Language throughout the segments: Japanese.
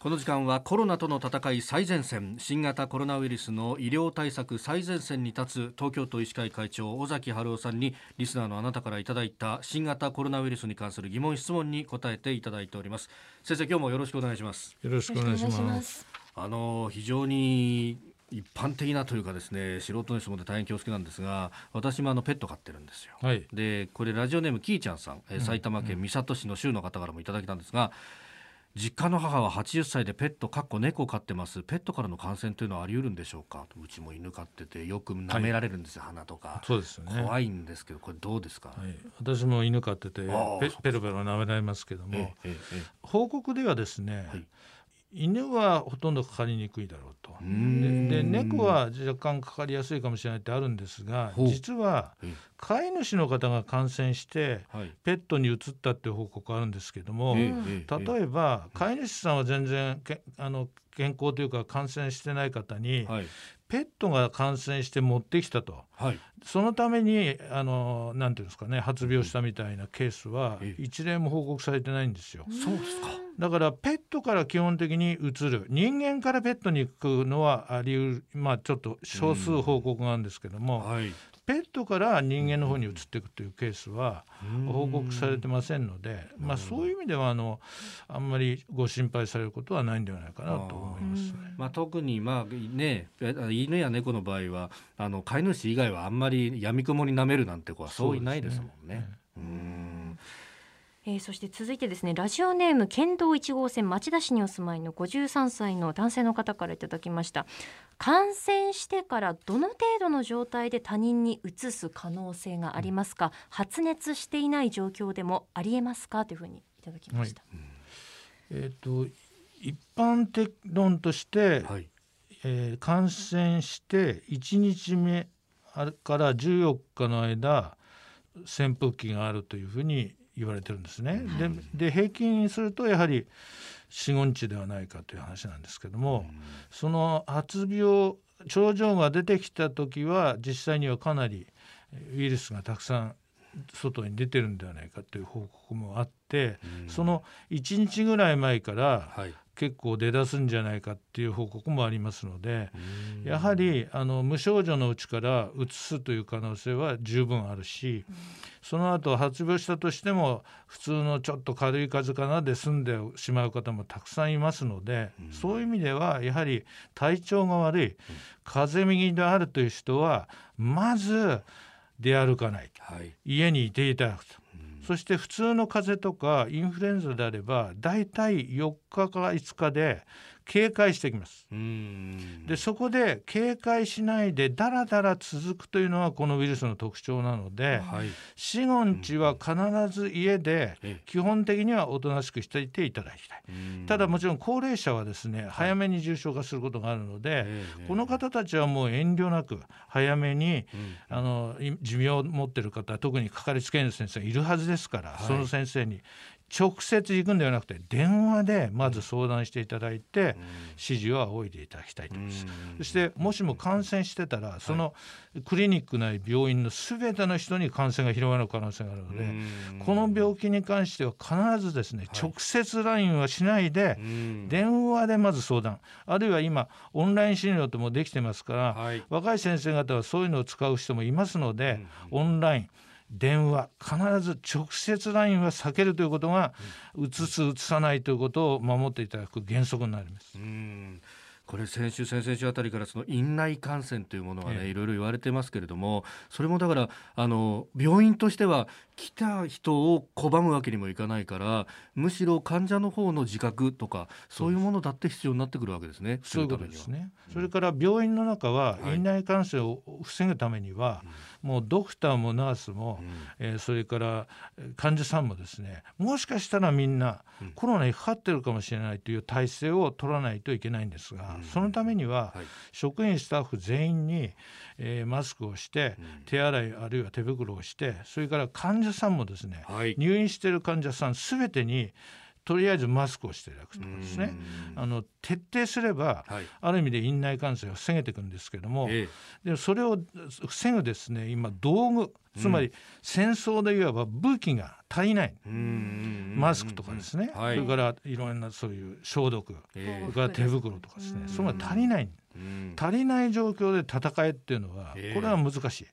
この時間はコロナとの戦い最前線新型コロナウイルスの医療対策最前線に立つ東京都医師会会長尾崎治夫さんにリスナーのあなたからいただいた新型コロナウイルスに関する疑問質問に答えていただいております。先生今日もよろしくお願いします。よろしくお願いします。あの非常に一般的なというかですね素人の質問で大変恐縮なんですが私もあのペット飼ってるんですよ、はい、でこれラジオネームキーちゃんさん、うん、埼玉県三郷市の州の方からもいただきたんですが、うん実家の母は80歳でペットかっこ猫を飼ってます。ペットからの感染というのはあり得るんでしょうか？うちも犬飼っててよく舐められるんですよ、はい、鼻とか。そうですね。怖いんですけどこれどうですか、はい、私も犬飼っててペペロペロ舐められますけども、えええ、報告ではですね、はい犬はほとんどかかりにくいだろうと。で猫は若干かかりやすいかもしれないってあるんですが実は飼い主の方が感染してペットに移ったっていう報告あるんですけども例えば飼い主さんは全然けあの健康というか感染してない方に、ペットが感染して持ってきたと、はい、そのためにあのなんていうんですかね発病したみたいなケースは一例も報告されてないんですよ。そうですかだからペットから基本的に移る。人間からペットに行くのはありうるまあちょっと少数報告があるんですけども、はい、ペットから人間の方に移っていくというケースは報告されてませんので、まあ、そういう意味ではあのあんまりご心配されることはないんではないかなと思います、ね、まあ、特に、まあね、犬や猫の場合はあの飼い主以外はあんまりやみくもに舐めるなんて子はそういないですもんね。うんえー、そして続いてですねラジオネーム県道1号線町田市にお住まいの53歳の男性の方からいただきました。感染してからどの程度の状態で他人に移す可能性がありますか、発熱していない状況でもありえますか？というふうにいただきました、はい、えっ、ー、と一般的論として、はい、えー、感染して1日目から14日の間潜伏期があるというふうに言われてるんですね。でで平均するとやはり45日ではないかという話なんですけども、その発病症状が出てきた時は実際にはかなりウイルスがたくさん外に出てるんではないかという報告もあって、その1日ぐらい前から結構出だすんじゃないかっていう報告もありますのでやはりあの無症状のうちからうつすという可能性は十分あるしその後発病したとしても普通のちょっと軽い風邪かなで済んでしまう方もたくさんいますのでそういう意味ではやはり体調が悪い風邪右であるという人はまず出歩かない、はい、家にいていただくと。そして普通の風邪とかインフルエンザであれば大体4日から5日で警戒してきます。でそこで警戒しないでだらだら続くというのはこのウイルスの特徴なので、はい、死後日は必ず家で基本的にはおとなしくしていていただきたい。ただもちろん高齢者はですね早めに重症化することがあるので、この方たちはもう遠慮なく早めに、あの寿命を持ってる方特にかかりつけ医の先生いるはずですから、はい、その先生に直接行くんではなくて電話でまず相談していただいて指示を仰いでいただきたいと思います。そしてもしも感染してたらそのクリニック内病院の全ての人に感染が広がる可能性があるのでこの病気に関しては必ずですね直接 LINE はしないで電話でまず相談。あるいは今オンライン診療ともできてますから若い先生方はそういうのを使う人もいますのでオンライン電話必ず直接 LINE は避けるということが、うつすうつさないということを守っていただく原則になります。うん。これ先週先々週あたりからその院内感染というものがね、いろいろ言われてますけれどもそれもだからあの病院としては来た人を拒むわけにもいかないからむしろ患者の方の自覚とかそういうものだって必要になってくるわけですね。そういうことですね、うん、それから病院の中は院内感染を防ぐためには、はい、もうドクターもナースも、うん、えー、それから患者さんもですねもしかしたらみんなコロナにかかってるかもしれないという体制を取らないといけないんですが、うん、そのためには、はい、職員スタッフ全員に、えー、マスクをして、手洗いあるいは手袋をしてそれから患者さんもですね、はい、入院している患者さんすべてにとりあえずマスクをしていただくとかですね。あの徹底すれば、はい、ある意味で院内感染を防げていくんですけども、ええ、でそれを防ぐですね今道具つまり戦争でいわば武器が足りない、マスクとかですね、はい、それからいろんなそういう消毒、えそれから手袋とかですね、それが足りない、足りない状況で戦えっていうのはこれは難しい。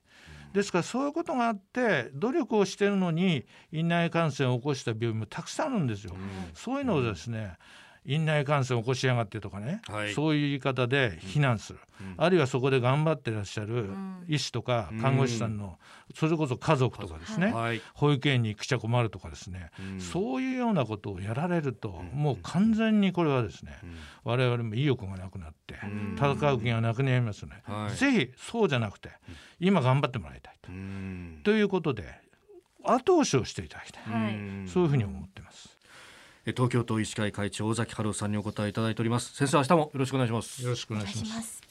ですからそういうことがあって努力をしてるのに院内感染を起こした病院もたくさんあるんですよ。そういうのをですね、院内感染を起こしやがってとかね、はい、そういう言い方で非難する、うん、あるいはそこで頑張ってらっしゃる医師とか看護師さんの、それこそ家族とかですね、はい、保育園に行くちゃ困るとかですね、うん、そういうようなことをやられると、もう完全にこれはですね、うん、我々も意欲がなくなって、戦う気がなくなりますね、はい、ぜひそうじゃなくて今頑張ってもらいたいと。ということで後押しをしていただきたい、そういうふうに思ってます。東京都医師会会長尾崎春夫さんにお答えいただいております。先生明日もよろしくお願いします。よろしくお願いします。